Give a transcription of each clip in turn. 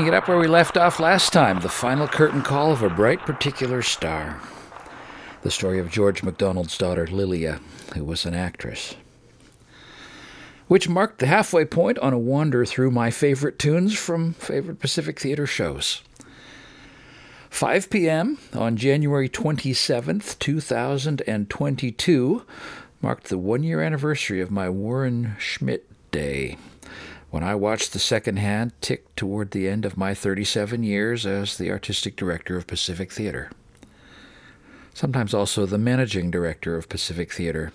Picking it up where we left off last time, the final curtain call of a bright particular star. The story of George MacDonald's daughter Lilia, who was an actress. Which marked the halfway point on a wander through my favorite tunes from favorite Pacific Theater shows. 5 p.m. on January 27th, 2022, marked the one year anniversary of my Warren Schmidt Day when I watched the second hand tick toward the end of my 37 years as the artistic director of Pacific Theater. Sometimes also the managing director of Pacific Theater.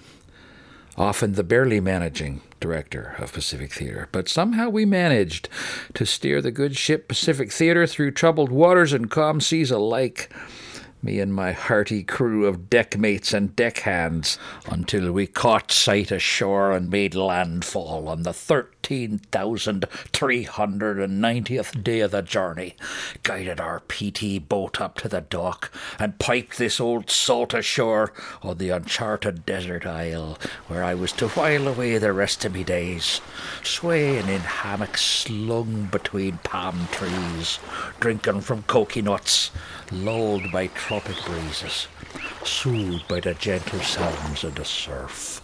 Often the barely managing director of Pacific Theater. But somehow we managed to steer the good ship Pacific Theater through troubled waters and calm seas alike me and my hearty crew of deckmates and deckhands, until we caught sight ashore and made landfall on the 13,390th day of the journey, guided our PT boat up to the dock, and piped this old salt ashore on the uncharted desert isle, where I was to while away the rest of me days, swaying in hammocks slung between palm trees, drinking from coconuts, lulled by tropic breezes, soothed by the gentle sounds of the surf.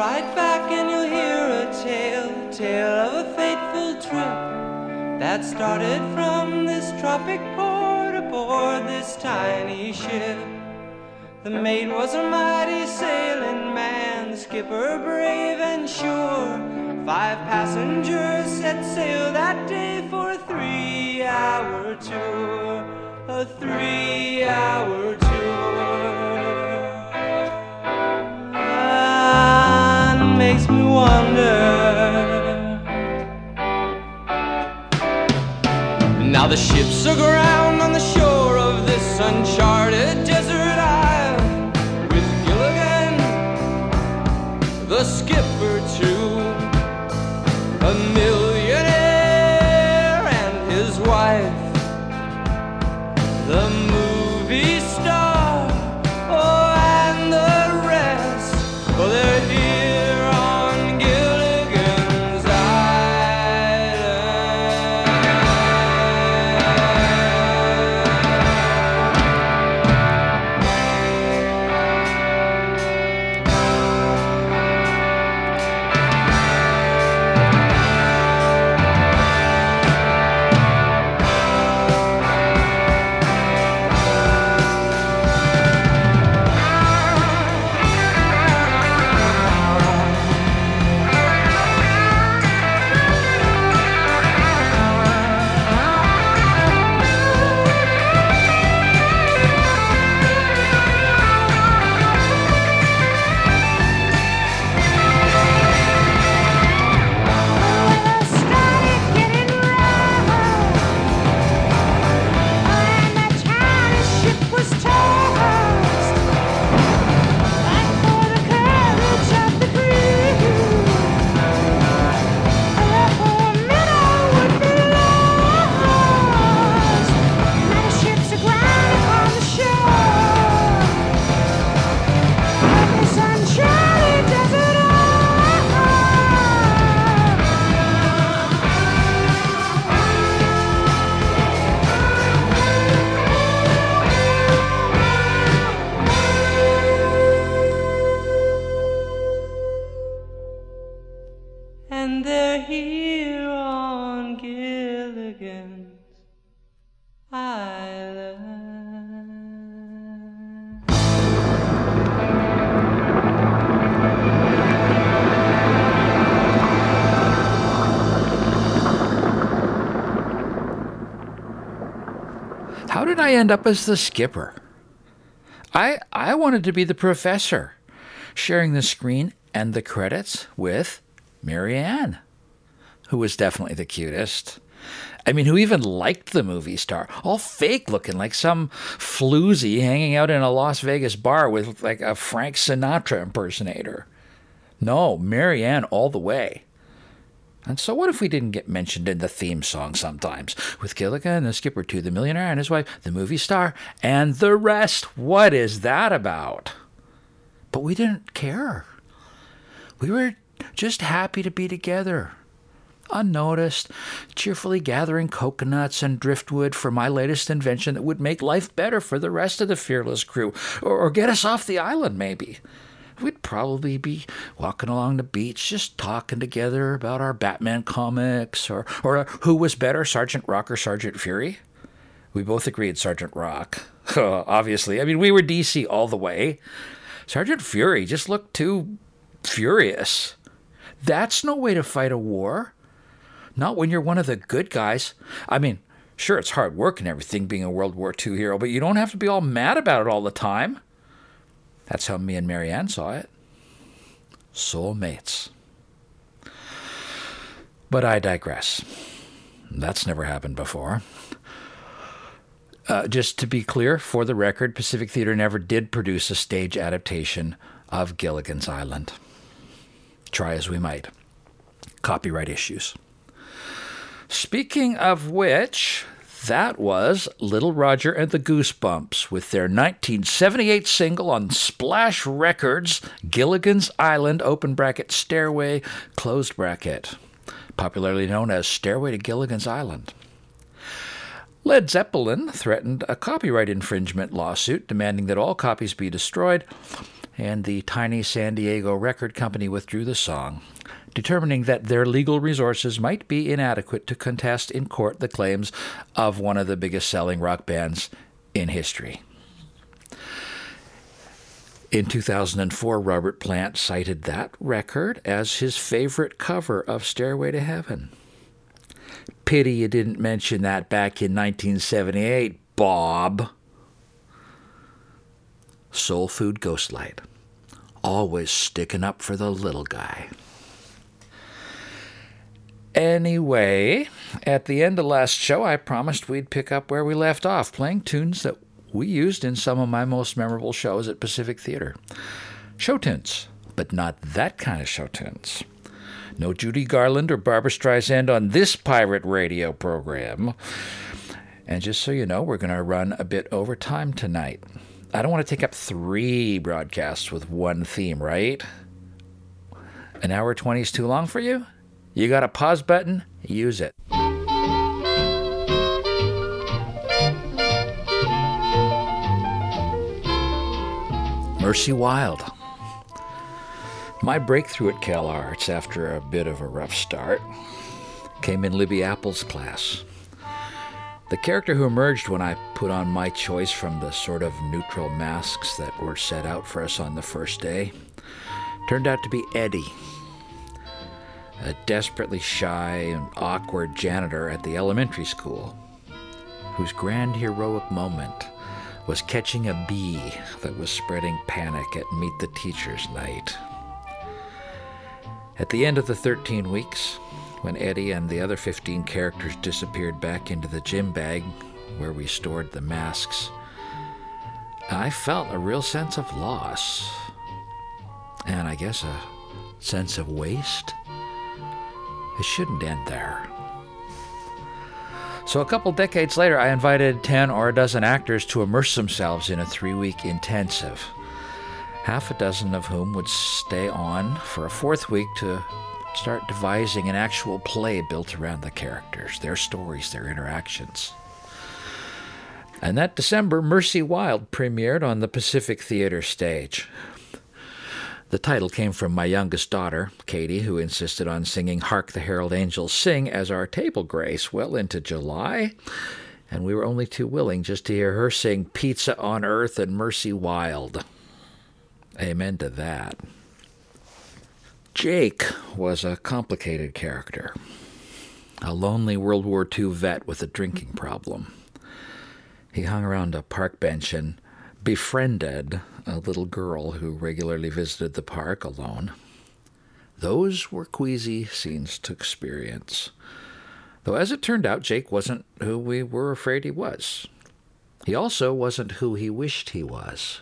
right back and you'll hear a tale, a tale of a fateful trip that started from this tropic port aboard this tiny ship. The mate was a mighty sailing man, the skipper brave and sure. Five passengers set sail that day for a three-hour tour, a three-hour I end up as the skipper? I I wanted to be the professor, sharing the screen and the credits with Mary Ann, who was definitely the cutest. I mean, who even liked the movie star? All fake looking, like some floozy hanging out in a Las Vegas bar with like a Frank Sinatra impersonator. No, Mary Ann all the way. And so, what if we didn't get mentioned in the theme song sometimes? With Gilligan, the skipper, to the millionaire and his wife, the movie star, and the rest. What is that about? But we didn't care. We were just happy to be together, unnoticed, cheerfully gathering coconuts and driftwood for my latest invention that would make life better for the rest of the fearless crew, or, or get us off the island, maybe we'd probably be walking along the beach just talking together about our Batman comics or, or who was better, Sergeant Rock or Sergeant Fury. We both agreed Sergeant Rock. Obviously. I mean, we were DC all the way. Sergeant Fury just looked too furious. That's no way to fight a war. Not when you're one of the good guys. I mean, sure, it's hard work and everything being a World War II hero, but you don't have to be all mad about it all the time. That's how me and Mary Ann saw it. Soulmates. But I digress. That's never happened before. Uh, just to be clear, for the record, Pacific Theater never did produce a stage adaptation of Gilligan's Island. Try as we might. Copyright issues. Speaking of which, that was Little Roger and the Goosebumps with their 1978 single on Splash Records, Gilligan's Island, open bracket, Stairway, closed bracket, popularly known as Stairway to Gilligan's Island. Led Zeppelin threatened a copyright infringement lawsuit demanding that all copies be destroyed, and the tiny San Diego record company withdrew the song determining that their legal resources might be inadequate to contest in court the claims of one of the biggest selling rock bands in history. In 2004, Robert Plant cited that record as his favorite cover of Stairway to Heaven. Pity you didn't mention that back in 1978, Bob. Soul Food Ghostlight. Always sticking up for the little guy. Anyway, at the end of last show, I promised we'd pick up where we left off, playing tunes that we used in some of my most memorable shows at Pacific Theater. Show tunes, but not that kind of show tunes. No Judy Garland or Barbra Streisand on this pirate radio program. And just so you know, we're going to run a bit over time tonight. I don't want to take up three broadcasts with one theme, right? An hour 20 is too long for you? You got a pause button? Use it. Mercy Wild. My breakthrough at Cal Arts after a bit of a rough start came in Libby Appel's class. The character who emerged when I put on my choice from the sort of neutral masks that were set out for us on the first day turned out to be Eddie a desperately shy and awkward janitor at the elementary school, whose grand heroic moment was catching a bee that was spreading panic at Meet the Teachers night. At the end of the 13 weeks, when Eddie and the other 15 characters disappeared back into the gym bag where we stored the masks, I felt a real sense of loss. And I guess a sense of waste. It shouldn't end there. So, a couple decades later, I invited 10 or a dozen actors to immerse themselves in a three week intensive, half a dozen of whom would stay on for a fourth week to start devising an actual play built around the characters, their stories, their interactions. And that December, Mercy Wild premiered on the Pacific Theater stage. The title came from my youngest daughter, Katie, who insisted on singing Hark the Herald Angels Sing as our table grace well into July, and we were only too willing just to hear her sing Pizza on Earth and Mercy Wild. Amen to that. Jake was a complicated character, a lonely World War II vet with a drinking problem. He hung around a park bench and befriended a little girl who regularly visited the park alone. Those were queasy scenes to experience. Though, as it turned out, Jake wasn't who we were afraid he was. He also wasn't who he wished he was.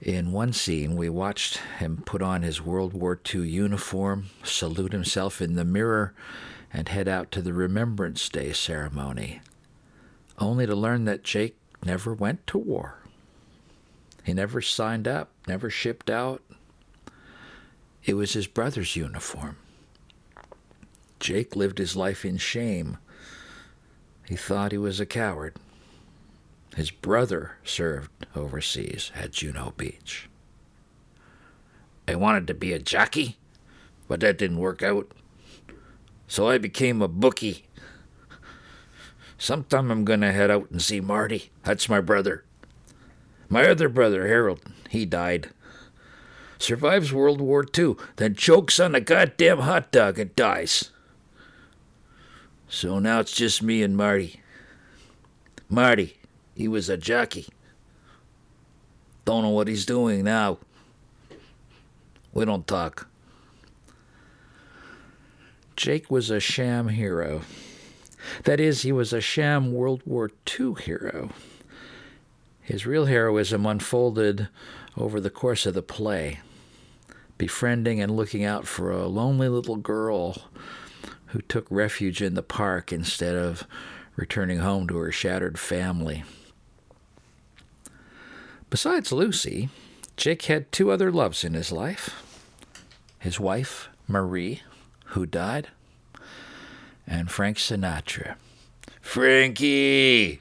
In one scene, we watched him put on his World War II uniform, salute himself in the mirror, and head out to the Remembrance Day ceremony, only to learn that Jake never went to war. He never signed up, never shipped out. It was his brother's uniform. Jake lived his life in shame. He thought he was a coward. His brother served overseas at Juno Beach. I wanted to be a jockey, but that didn't work out. So I became a bookie. Sometime I'm going to head out and see Marty. That's my brother. My other brother, Harold, he died. Survives World War II, then chokes on a goddamn hot dog and dies. So now it's just me and Marty. Marty, he was a jockey. Don't know what he's doing now. We don't talk. Jake was a sham hero. That is, he was a sham World War II hero. His real heroism unfolded over the course of the play, befriending and looking out for a lonely little girl who took refuge in the park instead of returning home to her shattered family. Besides Lucy, Jake had two other loves in his life his wife, Marie, who died, and Frank Sinatra. Frankie!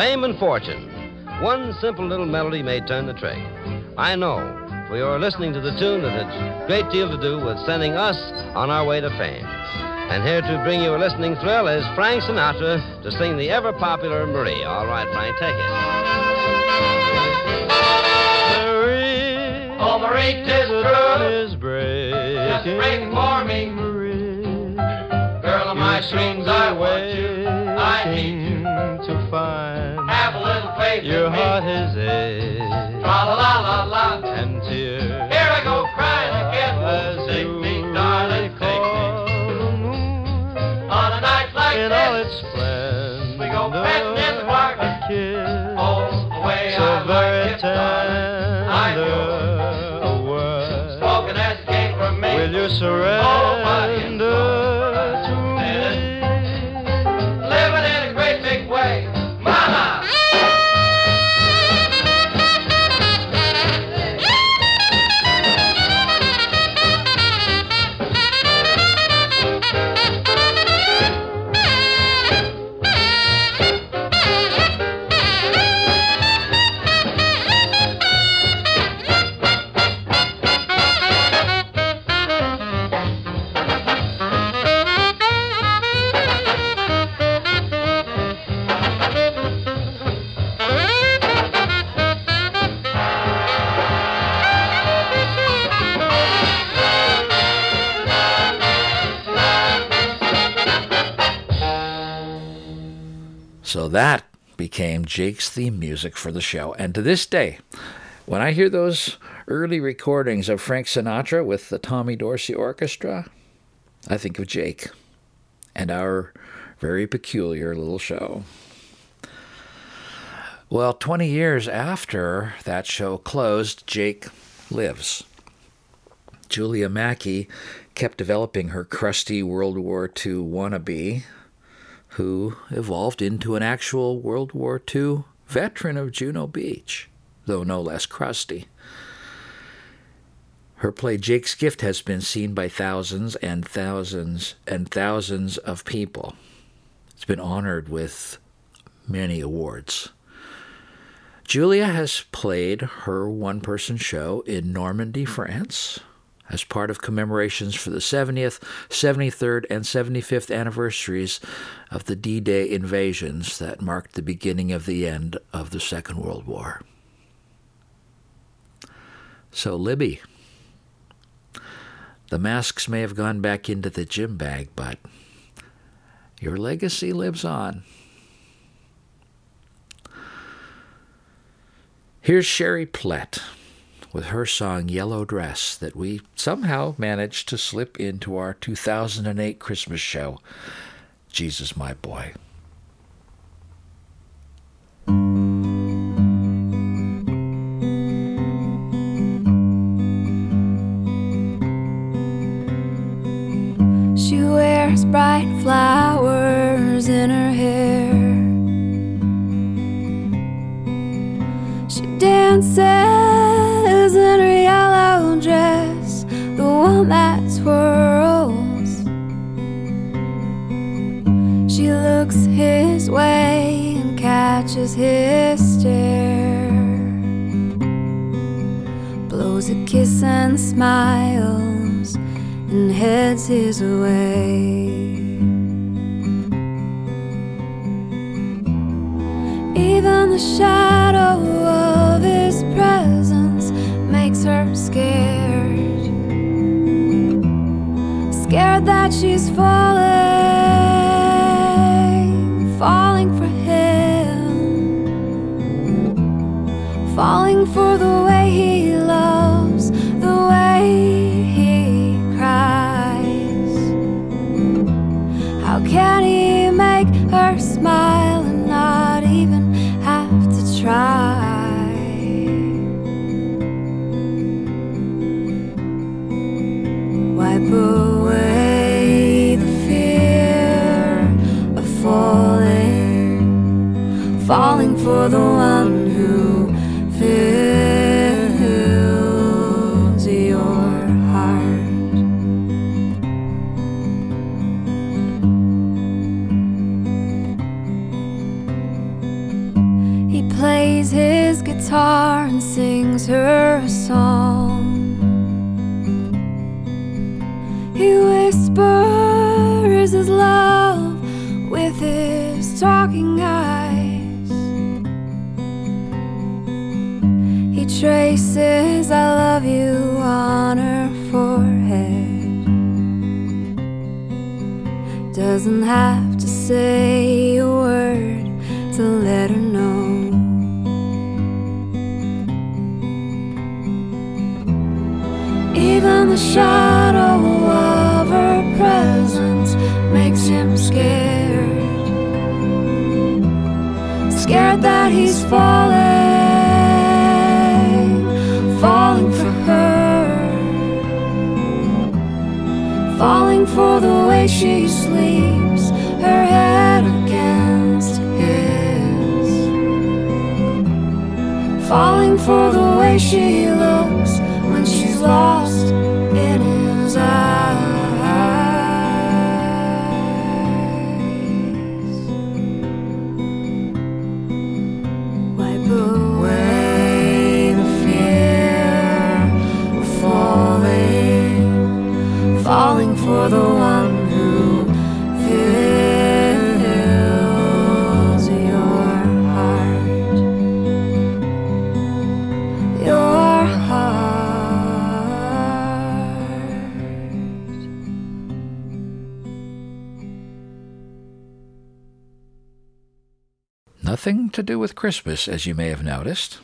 Fame and fortune. One simple little melody may turn the trick. I know, for you're listening to the tune that had a great deal to do with sending us on our way to fame. And here to bring you a listening thrill is Frank Sinatra to sing the ever popular Marie. All right, Frank, take it. Marie, oh Marie, tis true, is breaking. just break for me, Marie. girl of my dreams. I want you, I need you. to find Have a little faith your in me. heart is a Tra la la la la. and tears. Here I go crying again. As Won't take me, darling, take me. On a night like in all this, its splendor. We go petting in the park. A kiss oh, the way so I very like darling. I know. A word. Spoken as it came from me. Will you Oh, became Jake's theme music for the show. And to this day, when I hear those early recordings of Frank Sinatra with the Tommy Dorsey Orchestra, I think of Jake and our very peculiar little show. Well, 20 years after that show closed, Jake lives. Julia Mackey kept developing her crusty World War II wannabe, who evolved into an actual World War II veteran of Juno Beach, though no less crusty. Her play Jake's Gift has been seen by thousands and thousands and thousands of people. It's been honored with many awards. Julia has played her one person show in Normandy, France, as part of commemorations for the 70th, 73rd, and 75th anniversaries of the D Day invasions that marked the beginning of the end of the Second World War. So, Libby, the masks may have gone back into the gym bag, but your legacy lives on. Here's Sherry Plett with her song Yellow Dress that we somehow managed to slip into our 2008 Christmas show, Jesus My Boy. She wears bright flowers in her hair. She dances that swirls. She looks his way and catches his stare. Blows a kiss and smiles and heads his way. Even the shadow of his presence makes her scared. Scared that she's falling, falling for him, falling for the way he have to say a word to let her know. Even the shadow of her presence makes him scared. Scared that he's falling, falling for her, falling for the way she falling for the way she looks when she's lost in his eyes. Wipe away the fear of falling, falling for the one Nothing to do with Christmas, as you may have noticed.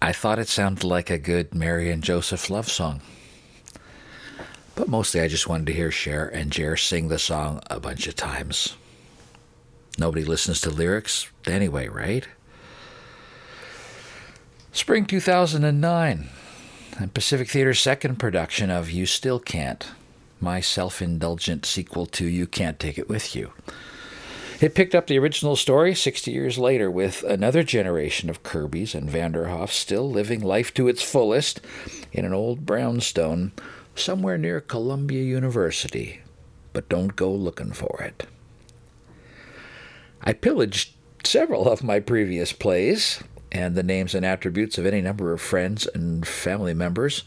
I thought it sounded like a good Mary and Joseph love song. But mostly I just wanted to hear Cher and Jer sing the song a bunch of times. Nobody listens to lyrics anyway, right? Spring 2009, and Pacific Theater's second production of You Still Can't, my self indulgent sequel to You Can't Take It With You. It picked up the original story 60 years later with another generation of Kirbys and Vanderhofs still living life to its fullest in an old brownstone somewhere near Columbia University. But don't go looking for it. I pillaged several of my previous plays and the names and attributes of any number of friends and family members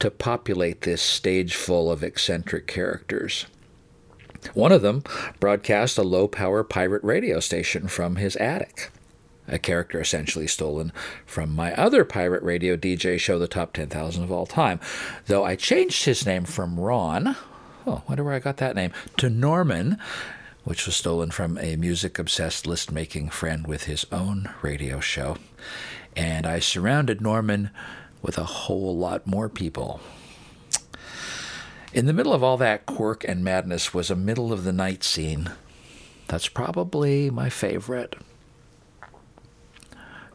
to populate this stage full of eccentric characters. One of them broadcast a low power pirate radio station from his attic, a character essentially stolen from my other pirate radio DJ show, The Top 10,000 of All Time, though I changed his name from Ron. Oh, wonder where I got that name. To Norman, which was stolen from a music obsessed list making friend with his own radio show. And I surrounded Norman with a whole lot more people. In the middle of all that quirk and madness was a middle of the night scene. That's probably my favorite.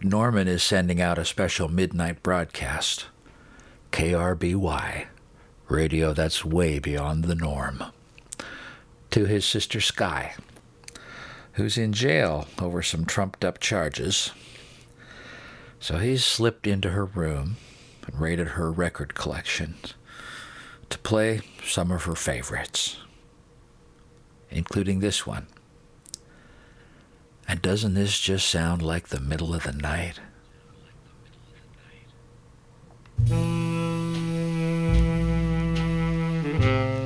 Norman is sending out a special midnight broadcast. KRBY, radio that's way beyond the norm. To his sister Sky, who's in jail over some trumped up charges. So he's slipped into her room and raided her record collection to play some of her favorites, including this one. And doesn't this just sound like the middle of the night? Mm-hmm.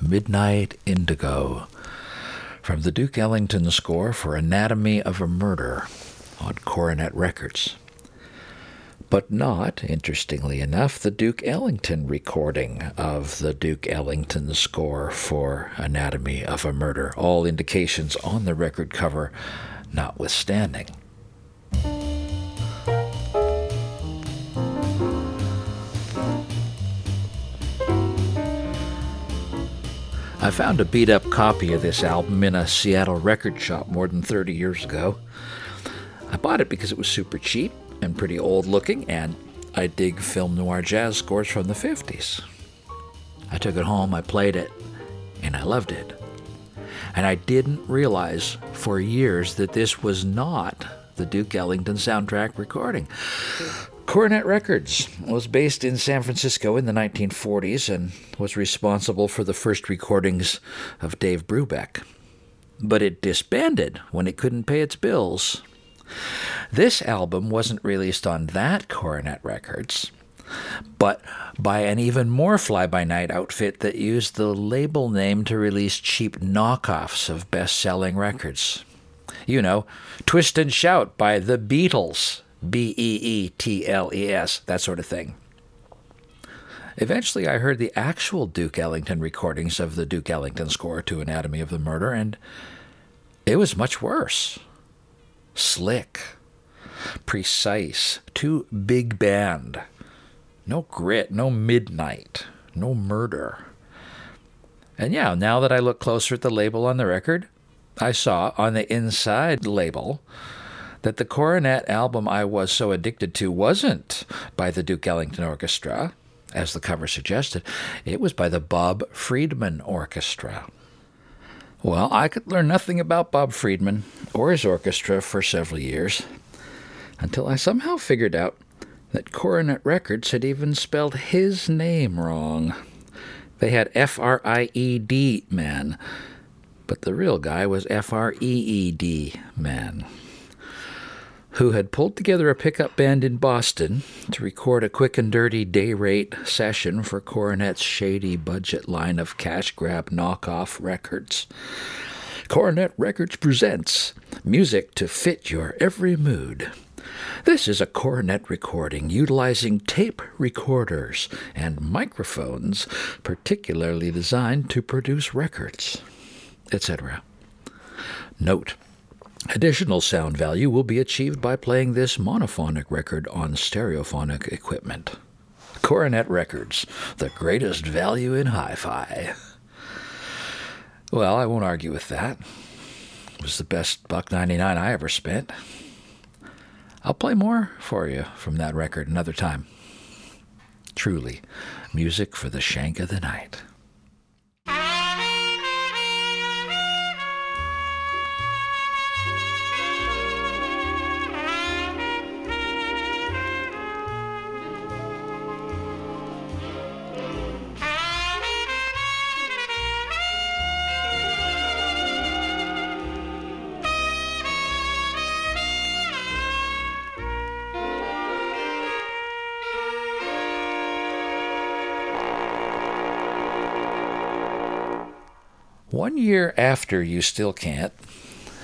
Midnight Indigo from the Duke Ellington score for Anatomy of a Murder on Coronet Records. But not, interestingly enough, the Duke Ellington recording of the Duke Ellington score for Anatomy of a Murder, all indications on the record cover notwithstanding. I found a beat up copy of this album in a Seattle record shop more than 30 years ago. I bought it because it was super cheap and pretty old looking, and I dig film noir jazz scores from the 50s. I took it home, I played it, and I loved it. And I didn't realize for years that this was not the Duke Ellington soundtrack recording. Coronet Records was based in San Francisco in the 1940s and was responsible for the first recordings of Dave Brubeck. But it disbanded when it couldn't pay its bills. This album wasn't released on that Coronet Records, but by an even more fly by night outfit that used the label name to release cheap knockoffs of best selling records. You know, Twist and Shout by the Beatles B E E T L E S, that sort of thing. Eventually, I heard the actual Duke Ellington recordings of the Duke Ellington score to Anatomy of the Murder, and it was much worse. Slick, precise, too big band. No grit, no midnight, no murder. And yeah, now that I look closer at the label on the record, I saw on the inside label that the Coronet album I was so addicted to wasn't by the Duke Ellington Orchestra, as the cover suggested, it was by the Bob Friedman Orchestra. Well, I could learn nothing about Bob Friedman or his orchestra for several years until I somehow figured out that Coronet Records had even spelled his name wrong. They had F R I E D man, but the real guy was F R E E D man who had pulled together a pickup band in Boston to record a quick and dirty day rate session for Coronet's shady budget line of cash grab knockoff records. Coronet Records presents music to fit your every mood. This is a Coronet recording utilizing tape recorders and microphones particularly designed to produce records, etc. Note Additional sound value will be achieved by playing this monophonic record on stereophonic equipment. Coronet Records, the greatest value in hi fi. Well, I won't argue with that. It was the best buck 99 I ever spent. I'll play more for you from that record another time. Truly, music for the shank of the night. Year after You Still Can't,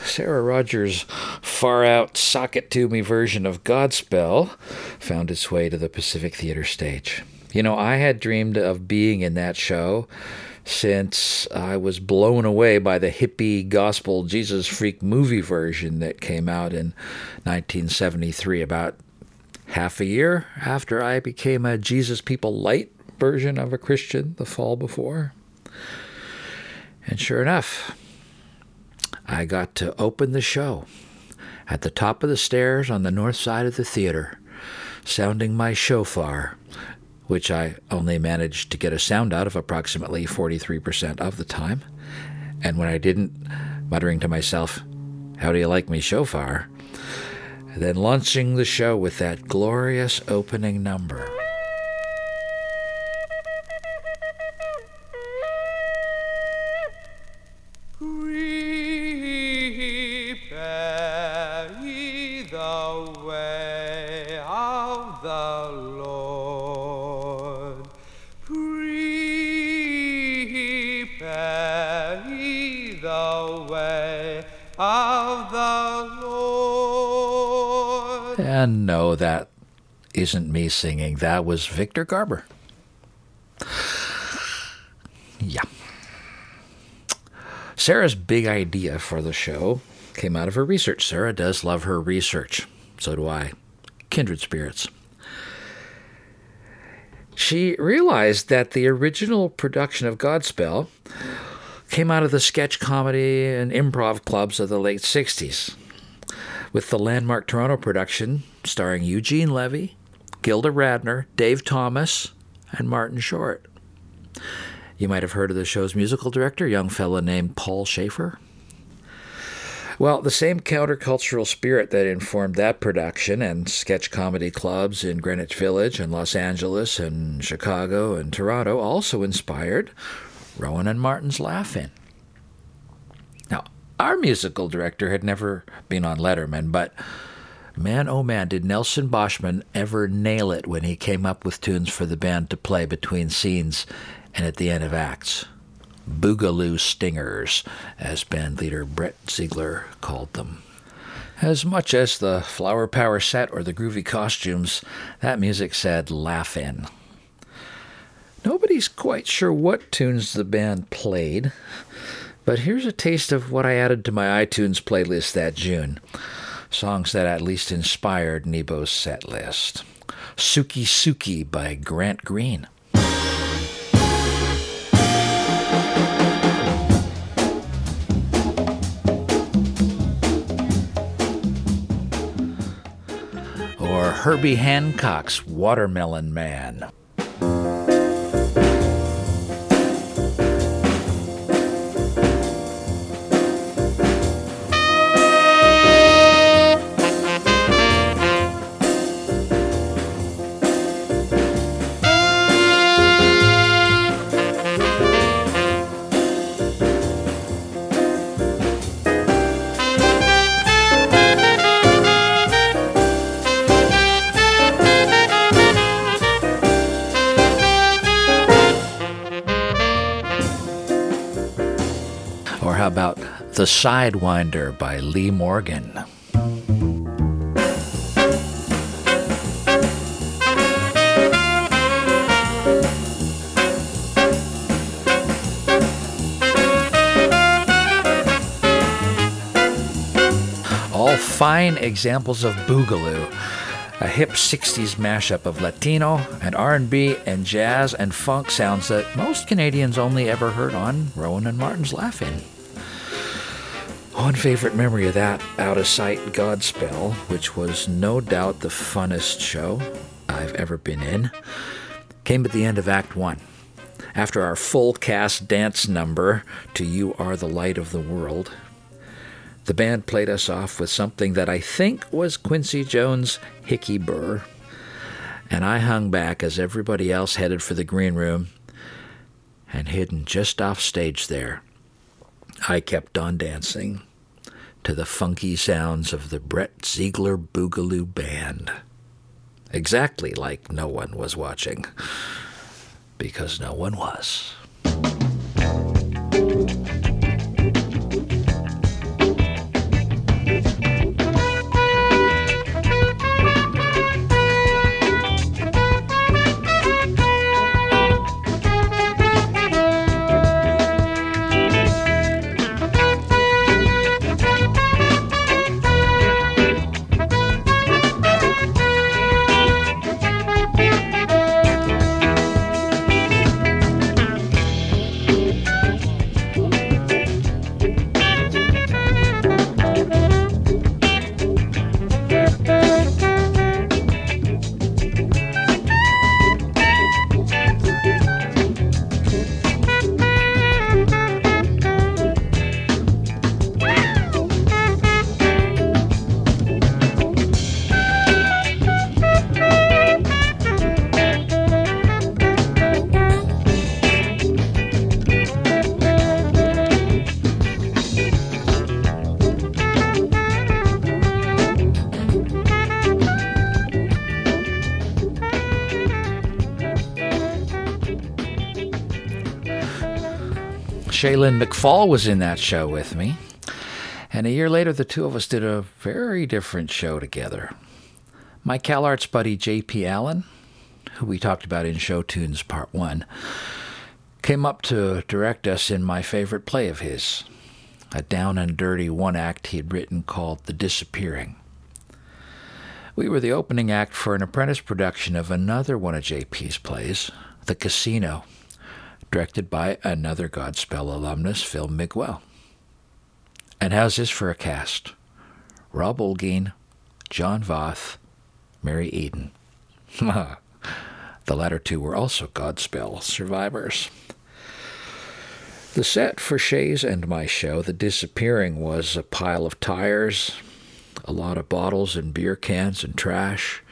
Sarah Rogers' far out socket to me version of Godspell found its way to the Pacific Theater stage. You know, I had dreamed of being in that show since I was blown away by the hippie gospel Jesus Freak movie version that came out in 1973, about half a year after I became a Jesus People Light version of a Christian the fall before. And sure enough, I got to open the show at the top of the stairs on the north side of the theater, sounding my shofar, which I only managed to get a sound out of approximately 43% of the time. And when I didn't, muttering to myself, How do you like me, shofar? Then launching the show with that glorious opening number. That isn't me singing. That was Victor Garber. Yeah. Sarah's big idea for the show came out of her research. Sarah does love her research. So do I. Kindred spirits. She realized that the original production of Godspell came out of the sketch comedy and improv clubs of the late 60s, with the landmark Toronto production starring Eugene Levy, Gilda Radner, Dave Thomas, and Martin Short. You might have heard of the show's musical director, a young fellow named Paul Shaffer. Well, the same countercultural spirit that informed that production and sketch comedy clubs in Greenwich Village and Los Angeles and Chicago and Toronto also inspired Rowan and Martin's Laugh-In. Now, our musical director had never been on Letterman, but man, oh man, did Nelson Boschman ever nail it when he came up with tunes for the band to play between scenes and at the end of acts. Boogaloo Stingers, as band leader Brett Ziegler called them. As much as the flower power set or the groovy costumes, that music said laugh in. Nobody's quite sure what tunes the band played, but here's a taste of what I added to my iTunes playlist that June. Songs that at least inspired Nebo's set list. Sookie Sookie by Grant Green. or Herbie Hancock's Watermelon Man. The Sidewinder by Lee Morgan? All fine examples of boogaloo, a hip 60s mashup of Latino and R&B and jazz and funk sounds that most Canadians only ever heard on Rowan and Martin's Laugh-In. One favorite memory of that out of sight Godspell, which was no doubt the funnest show I've ever been in, came at the end of Act One. After our full cast dance number to You Are the Light of the World, the band played us off with something that I think was Quincy Jones' Hikky-Burr, and I hung back as everybody else headed for the green room and hidden just off stage there. I kept on dancing to the funky sounds of the Brett Ziegler Boogaloo Band. Exactly like no one was watching, because no one was. Shaylin McFall was in that show with me. And a year later, the two of us did a very different show together. My CalArts buddy J.P. Allen, who we talked about in Show Tunes Part 1, came up to direct us in my favorite play of his, a down and dirty one act he had written called The Disappearing. We were the opening act for an apprentice production of another one of JP's plays, The Casino, directed by another Godspell alumnus, Phil Miguel. And how's this for a cast? Rob Olguin, John Voth, Mary Eden. the latter two were also Godspell survivors. The set for Shay's and my show, The Disappearing, was a pile of tires, a lot of bottles and beer cans and trash,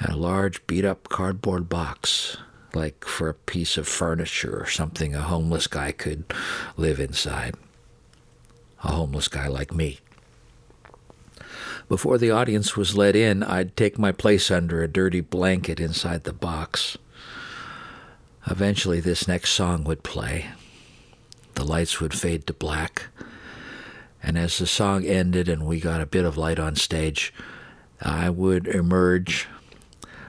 and a large beat up cardboard box, like for a piece of furniture or something a homeless guy could live inside. A homeless guy like me. Before the audience was let in, I'd take my place under a dirty blanket inside the box. Eventually, this next song would play the lights would fade to black. And as the song ended and we got a bit of light on stage, I would emerge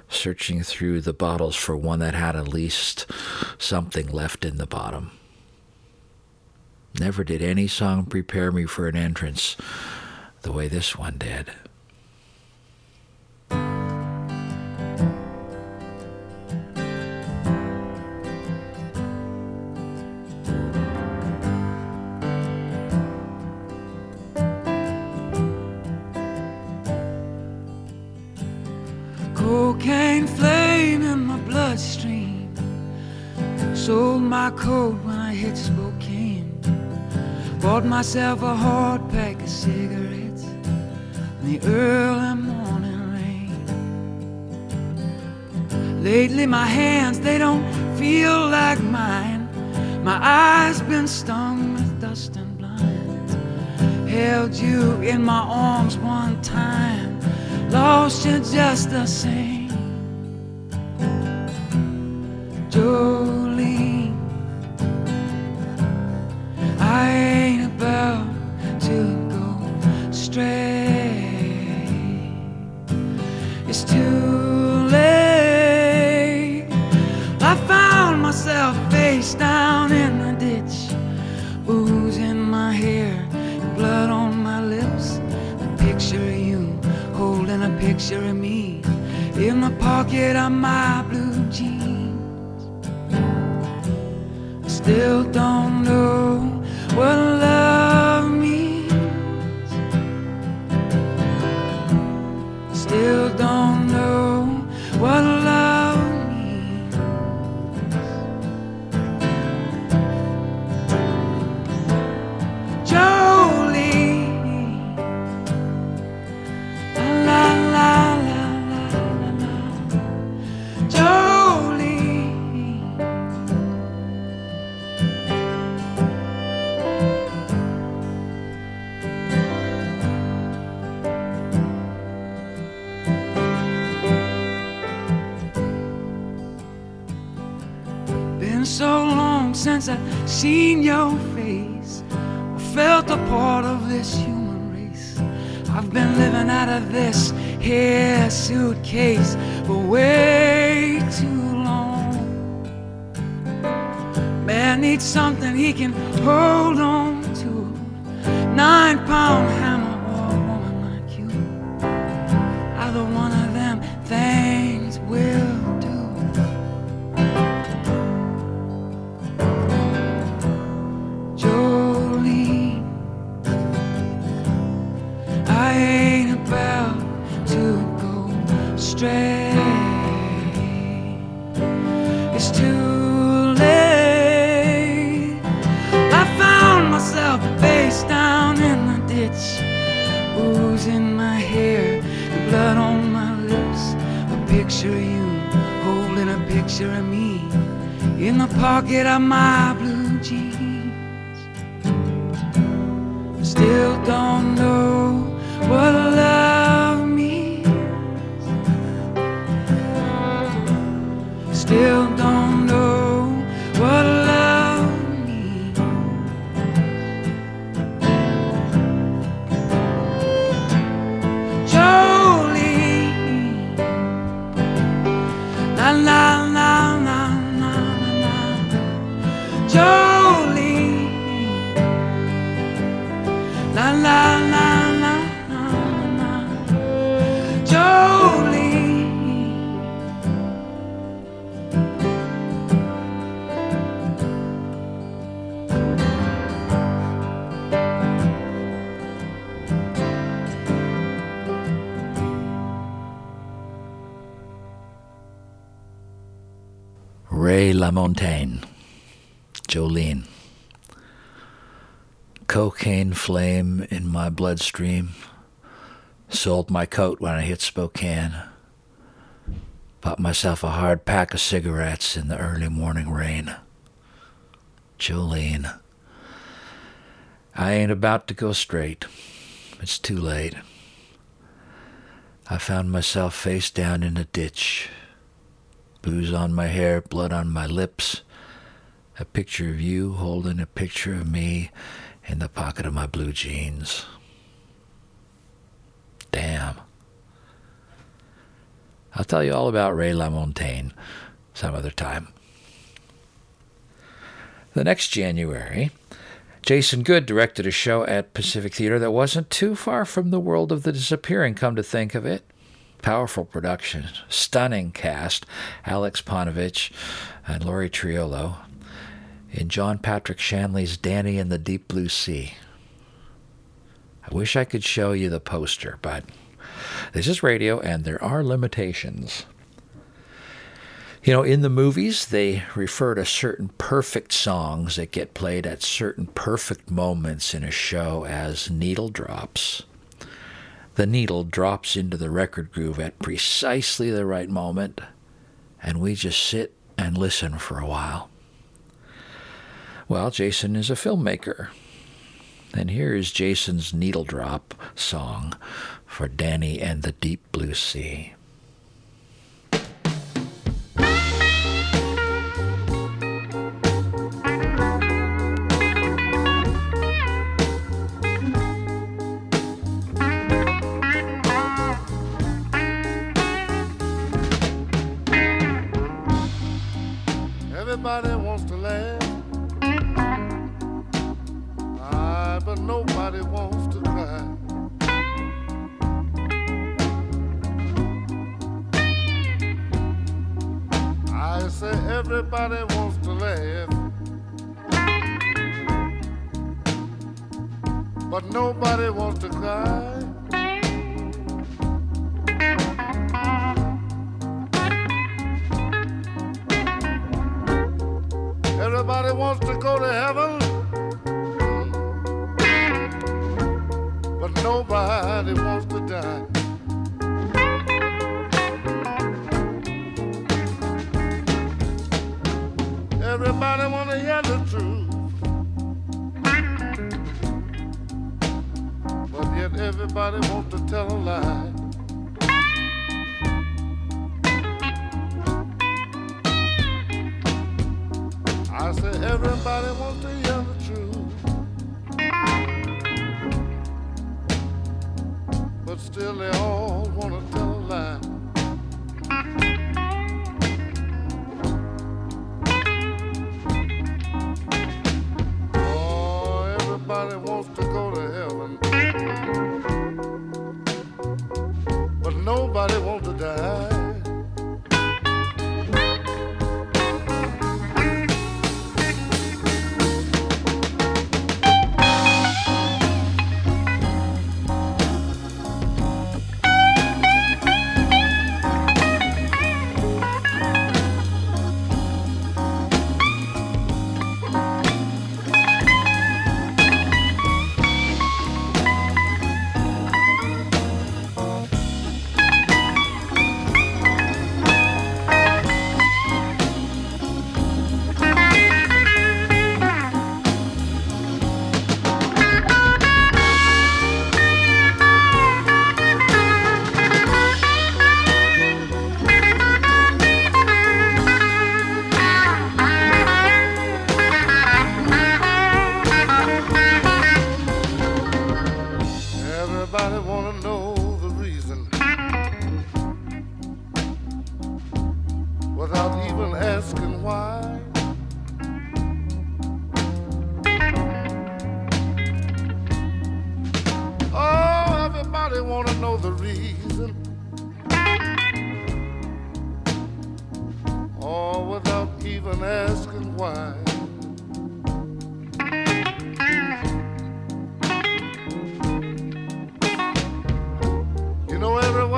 searching through the bottles for one that had at least something left in the bottom. Never did any song prepare me for an entrance the way this one did. My coat when I hit Spokane. Bought myself a hard pack of cigarettes in the early morning rain. Lately, my hands, they don't feel like mine. My eyes been stung with dust and blind. Held you in my arms one time lost you just the same. Pocket of my blue jeans. I still don't out of this here suitcase for way too long. Man needs something he can hold on to. Nine pound It's too late. I found myself face down in the ditch, booze in my hair, blood on my lips. A picture of you holding a picture of me in the pocket of my blue jeans. Still don't know LaMontagne, Jolene. Cocaine flame in my bloodstream. Sold my coat when I hit Spokane. Bought myself a hard pack of cigarettes in the early morning rain. Jolene. I ain't about to go straight. It's too late. I found myself face down in a ditch. Booze on my hair, blood on my lips. A picture of you holding a picture of me in the pocket of my blue jeans. Damn. I'll tell you all about Ray LaMontagne some other time. The next January, Jason Good directed a show at Pacific Theater that wasn't too far from the world of the disappearing, come to think of it. Powerful production, stunning cast Alex Panovich and Laurie Triolo in John Patrick Shanley's Danny in the Deep Blue Sea. I wish I could show you the poster, but this is radio and there are limitations. You know, in the movies, they refer to certain perfect songs that get played at certain perfect moments in a show as needle drops. The needle drops into the record groove at precisely the right moment, and we just sit and listen for a while. Well, Jason is a filmmaker. And here is Jason's needle drop song for Danny and the Deep Blue Sea. Say everybody wants to laugh, but nobody wants to cry. Everybody wants to go to heaven, but nobody wants to die. Everybody want to hear the truth, but yet everybody wants to tell a lie. I say everybody wants to hear the truth, but still they all want to tell a lie.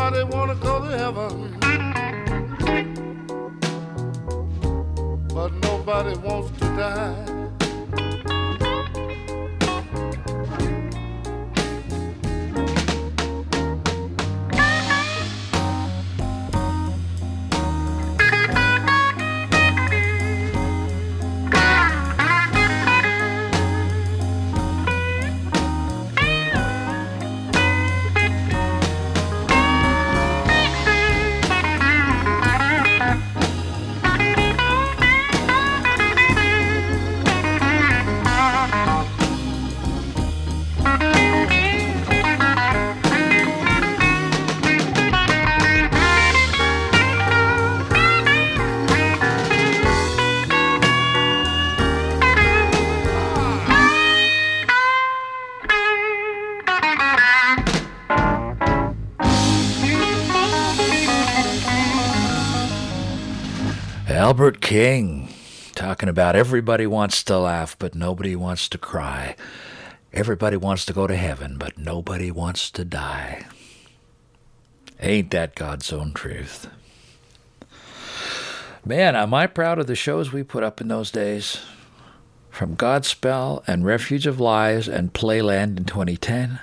Everybody wanna go to heaven, but nobody wants to die. Albert King talking about everybody wants to laugh, but nobody wants to cry. Everybody wants to go to heaven, but nobody wants to die. Ain't that God's own truth? Man, am I proud of the shows we put up in those days. From Godspell and Refuge of Lies and Playland in 2010,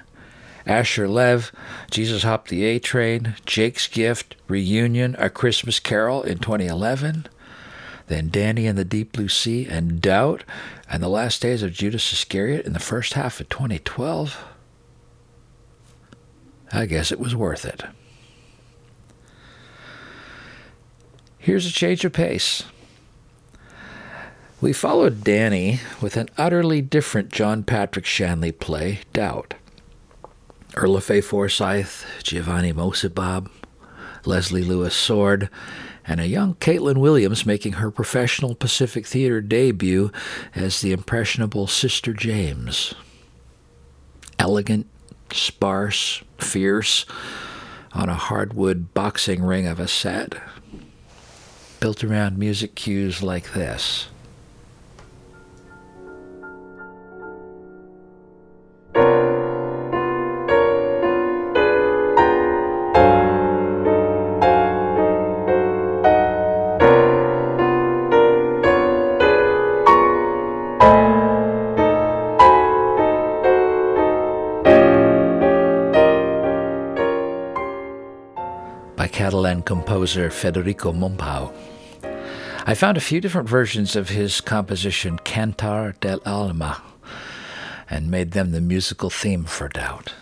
Asher Lev, Jesus Hopped the A Train, Jake's Gift, Reunion, A Christmas Carol in 2011, then Danny and the Deep Blue Sea and Doubt, and the last days of Judas Iscariot in the first half of 2012. I guess it was worth it. Here's a change of pace. We followed Danny with an utterly different John Patrick Shanley play, Doubt. Erla Faye Forsyth, Giovanni Mosebab, Leslie Lewis Sword, and a young Caitlin Williams making her professional Pacific Theater debut as the impressionable Sister James. Elegant, sparse, fierce, on a hardwood boxing ring of a set, built around music cues like this. Composer Federico Mompou. I found a few different versions of his composition Cantar del Alma and made them the musical theme for Doubt.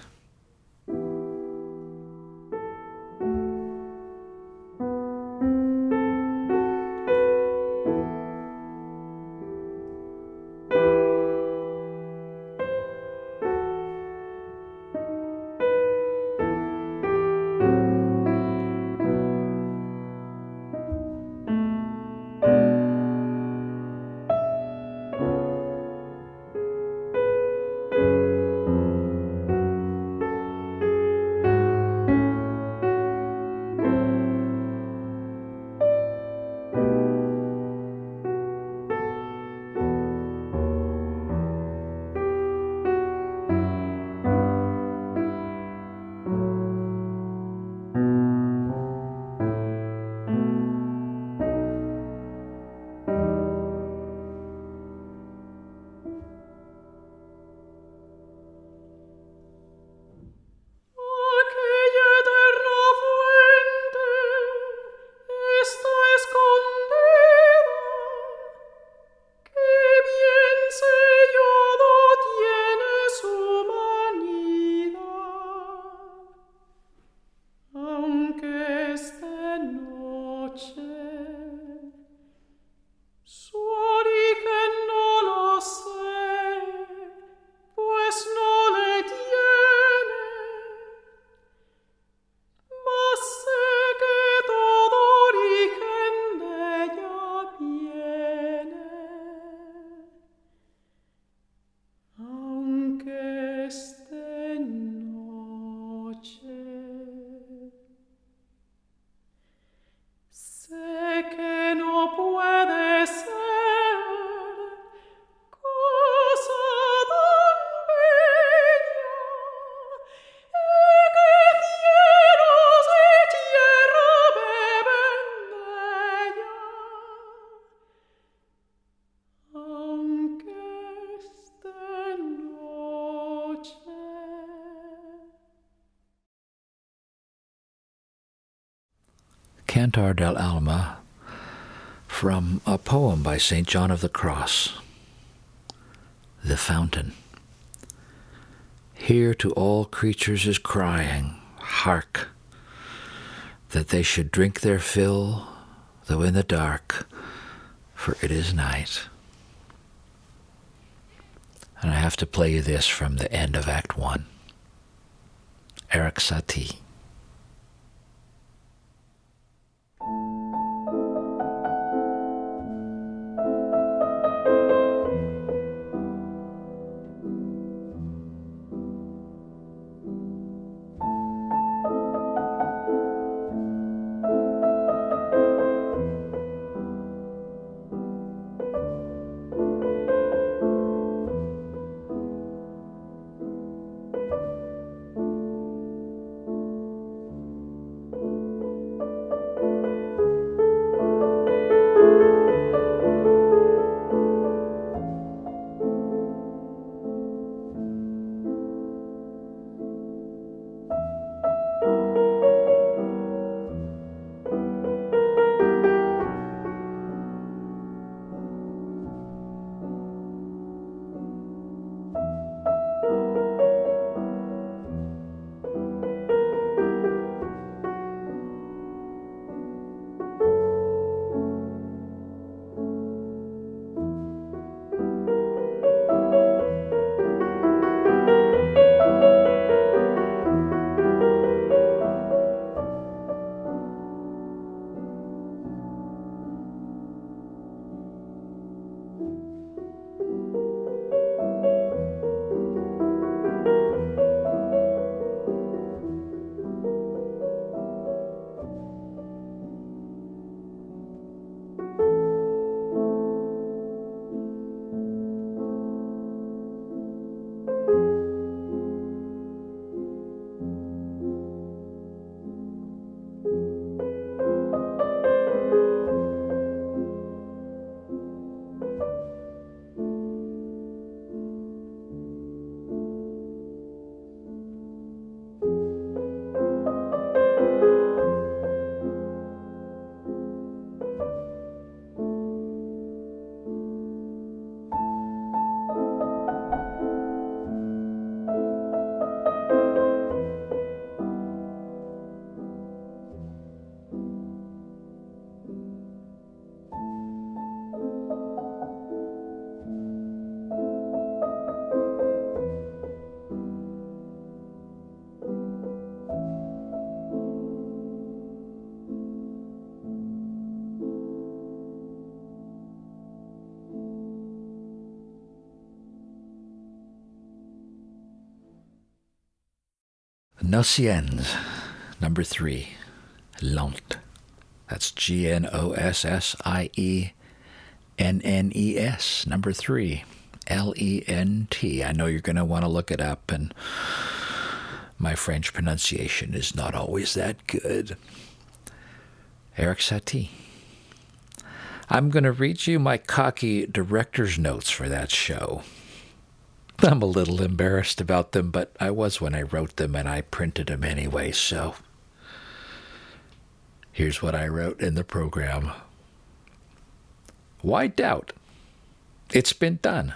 Cantar del Alma from a poem by St. John of the Cross, The Fountain. Here to all creatures is crying, Hark! That they should drink their fill, though in the dark, for it is night. And I have to play you this from the end of Act One. Erik Satie. Gnossiennes, number three, Lent. That's G N O S S I E N N E S, number three, L E N T. I know you're going to want to look it up, and my French pronunciation is not always that good. Erik Satie. I'm going to read you my cocky director's notes for that show. I'm a little embarrassed about them, but I was when I wrote them and I printed them anyway, so here's what I wrote in the program Why doubt? It's been done.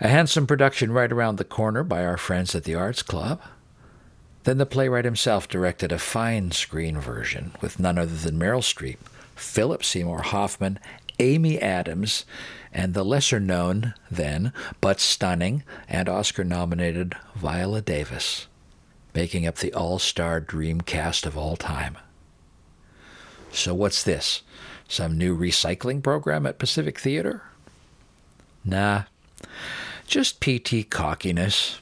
A handsome production right around the corner by our friends at the Arts Club. Then the playwright himself directed a fine screen version with none other than Meryl Streep, Philip Seymour Hoffman, Amy Adams, and the lesser known then, but stunning and Oscar nominated Viola Davis, making up the all star dream cast of all time. So, what's this? Some new recycling program at Pacific Theater? Nah, just PT cockiness.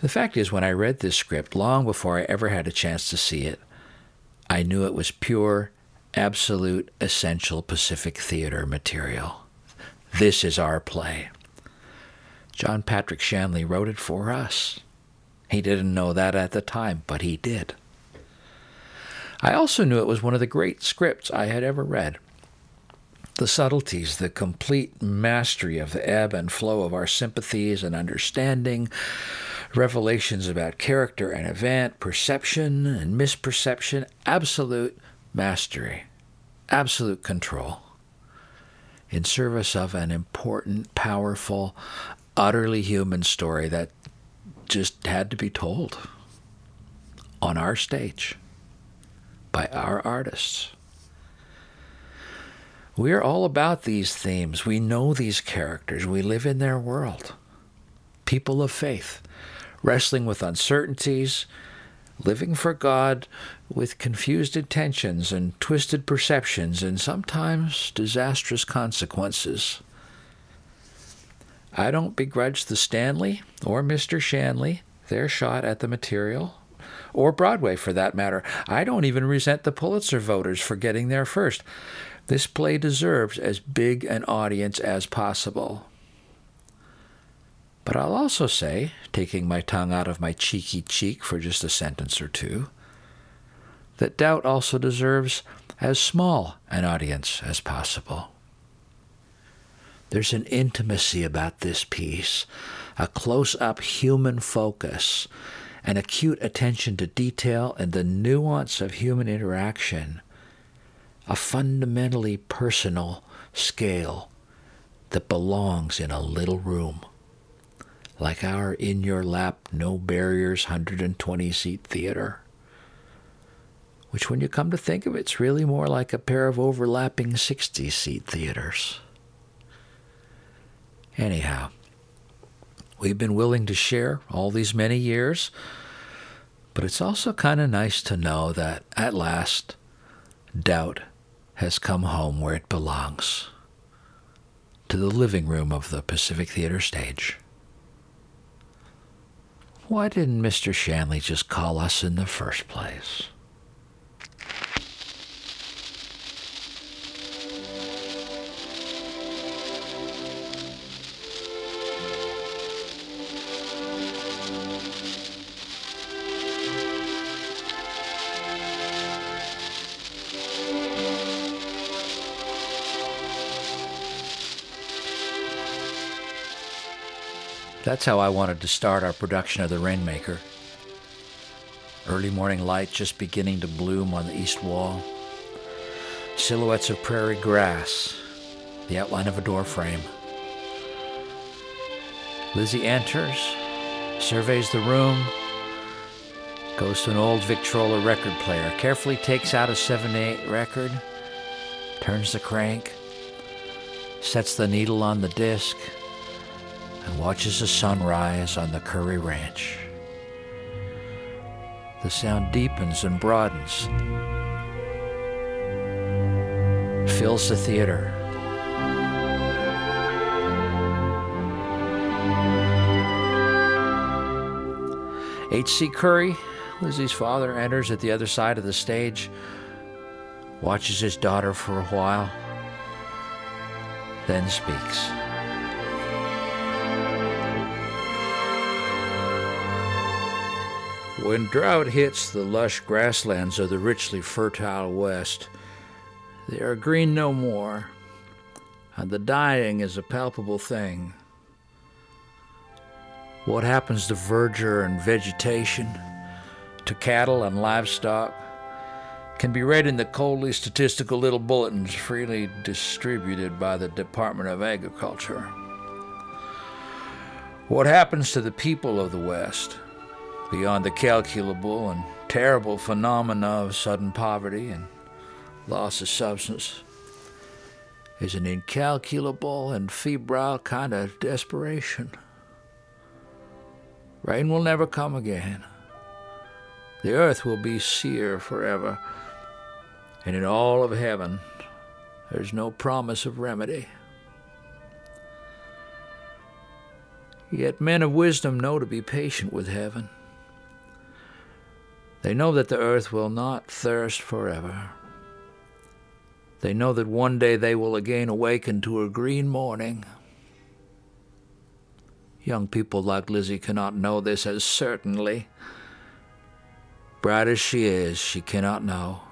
The fact is, when I read this script, long before I ever had a chance to see it, I knew it was pure absolute essential Pacific Theater material. This is our play. John Patrick Shanley wrote it for us. He didn't know that at the time, but he did. I also knew it was one of the great scripts I had ever read. The subtleties, the complete mastery of the ebb and flow of our sympathies and understanding, revelations about character and event, perception and misperception, absolute mastery, absolute control in service of an important, powerful, utterly human story that just had to be told on our stage by our artists. We're all about these themes. We know these characters. We live in their world. People of faith, wrestling with uncertainties, living for God with confused intentions and twisted perceptions and sometimes disastrous consequences. I don't begrudge the Stanley or Mr. Shanley their shot at the material, or Broadway for that matter. I don't even resent the Pulitzer voters for getting there first. This play deserves as big an audience as possible. But I'll also say, taking my tongue out of my cheeky cheek for just a sentence or two, that doubt also deserves as small an audience as possible. There's an intimacy about this piece, a close up human focus, an acute attention to detail and the nuance of human interaction, a fundamentally personal scale that belongs in a little room like our in your lap, no barriers, 120 seat theater. Which, when you come to think of it, it's really more like a pair of overlapping 60 seat theaters. Anyhow, we've been willing to share all these many years, but it's also kind of nice to know that at last, doubt has come home where it belongs to the living room of the Pacific Theater stage. Why didn't Mr. Shanley just call us in the first place? That's how I wanted to start our production of The Rainmaker. Early morning light just beginning to bloom on the east wall. Silhouettes of prairie grass, the outline of a door frame. Lizzie enters, surveys the room, goes to an old Victrola record player, carefully takes out a 78 record, turns the crank, sets the needle on the disc, watches the sun rise on the Curry Ranch. The sound deepens and broadens, fills the theater. H.C. Curry, Lizzie's father, enters at the other side of the stage, watches his daughter for a while, then speaks. When drought hits the lush grasslands of the richly fertile West, they are green no more, and the dying is a palpable thing. What happens to verdure and vegetation, to cattle and livestock, can be read in the coldly statistical little bulletins freely distributed by the Department of Agriculture. What happens to the people of the West? Beyond the calculable and terrible phenomena of sudden poverty and loss of substance is an incalculable and febrile kind of desperation. Rain will never come again. The earth will be sere forever, and in all of heaven there's no promise of remedy. Yet men of wisdom know to be patient with heaven. They know that the earth will not thirst forever. They know that one day they will again awaken to a green morning. Young people like Lizzie cannot know this as certainly. Bright as she is, she cannot know.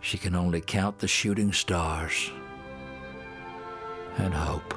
She can only count the shooting stars and hope.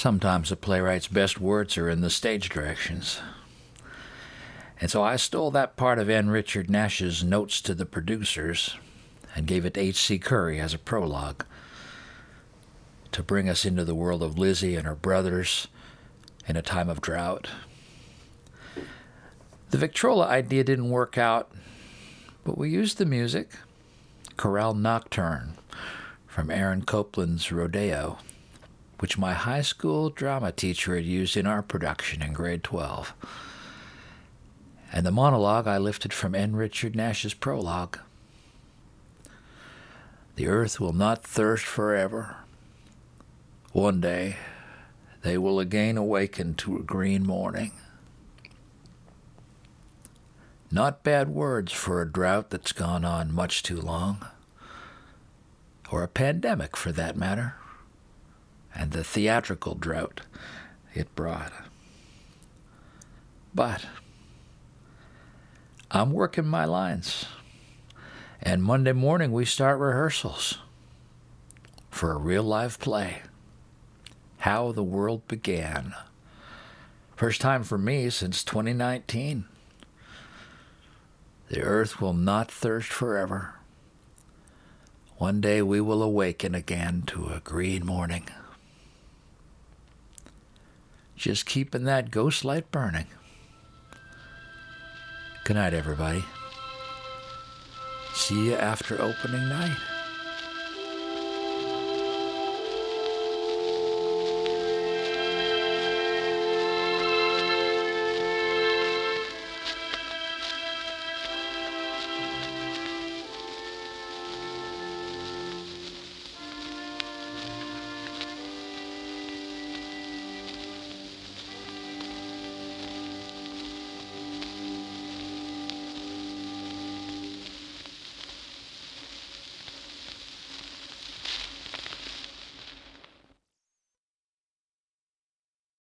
Sometimes a playwright's best words are in the stage directions. And so I stole that part of N. Richard Nash's notes to the producers and gave it to H.C. Curry as a prologue to bring us into the world of Lizzie and her brothers in a time of drought. The Victrola idea didn't work out, but we used the music, Corral Nocturne from Aaron Copland's Rodeo, which my high school drama teacher had used in our production in grade 12. And the monologue I lifted from N. Richard Nash's prologue. The earth will not thirst forever. One day they will again awaken to a green morning. Not bad words for a drought that's gone on much too long, or a pandemic for that matter, and the theatrical drought it brought. But I'm working my lines, and Monday morning we start rehearsals for a real live play How the World Began. First time for me since 2019. The earth will not thirst forever. One day we will awaken again to a green morning. Just keeping that ghost light burning. Good night, everybody. See you after opening night.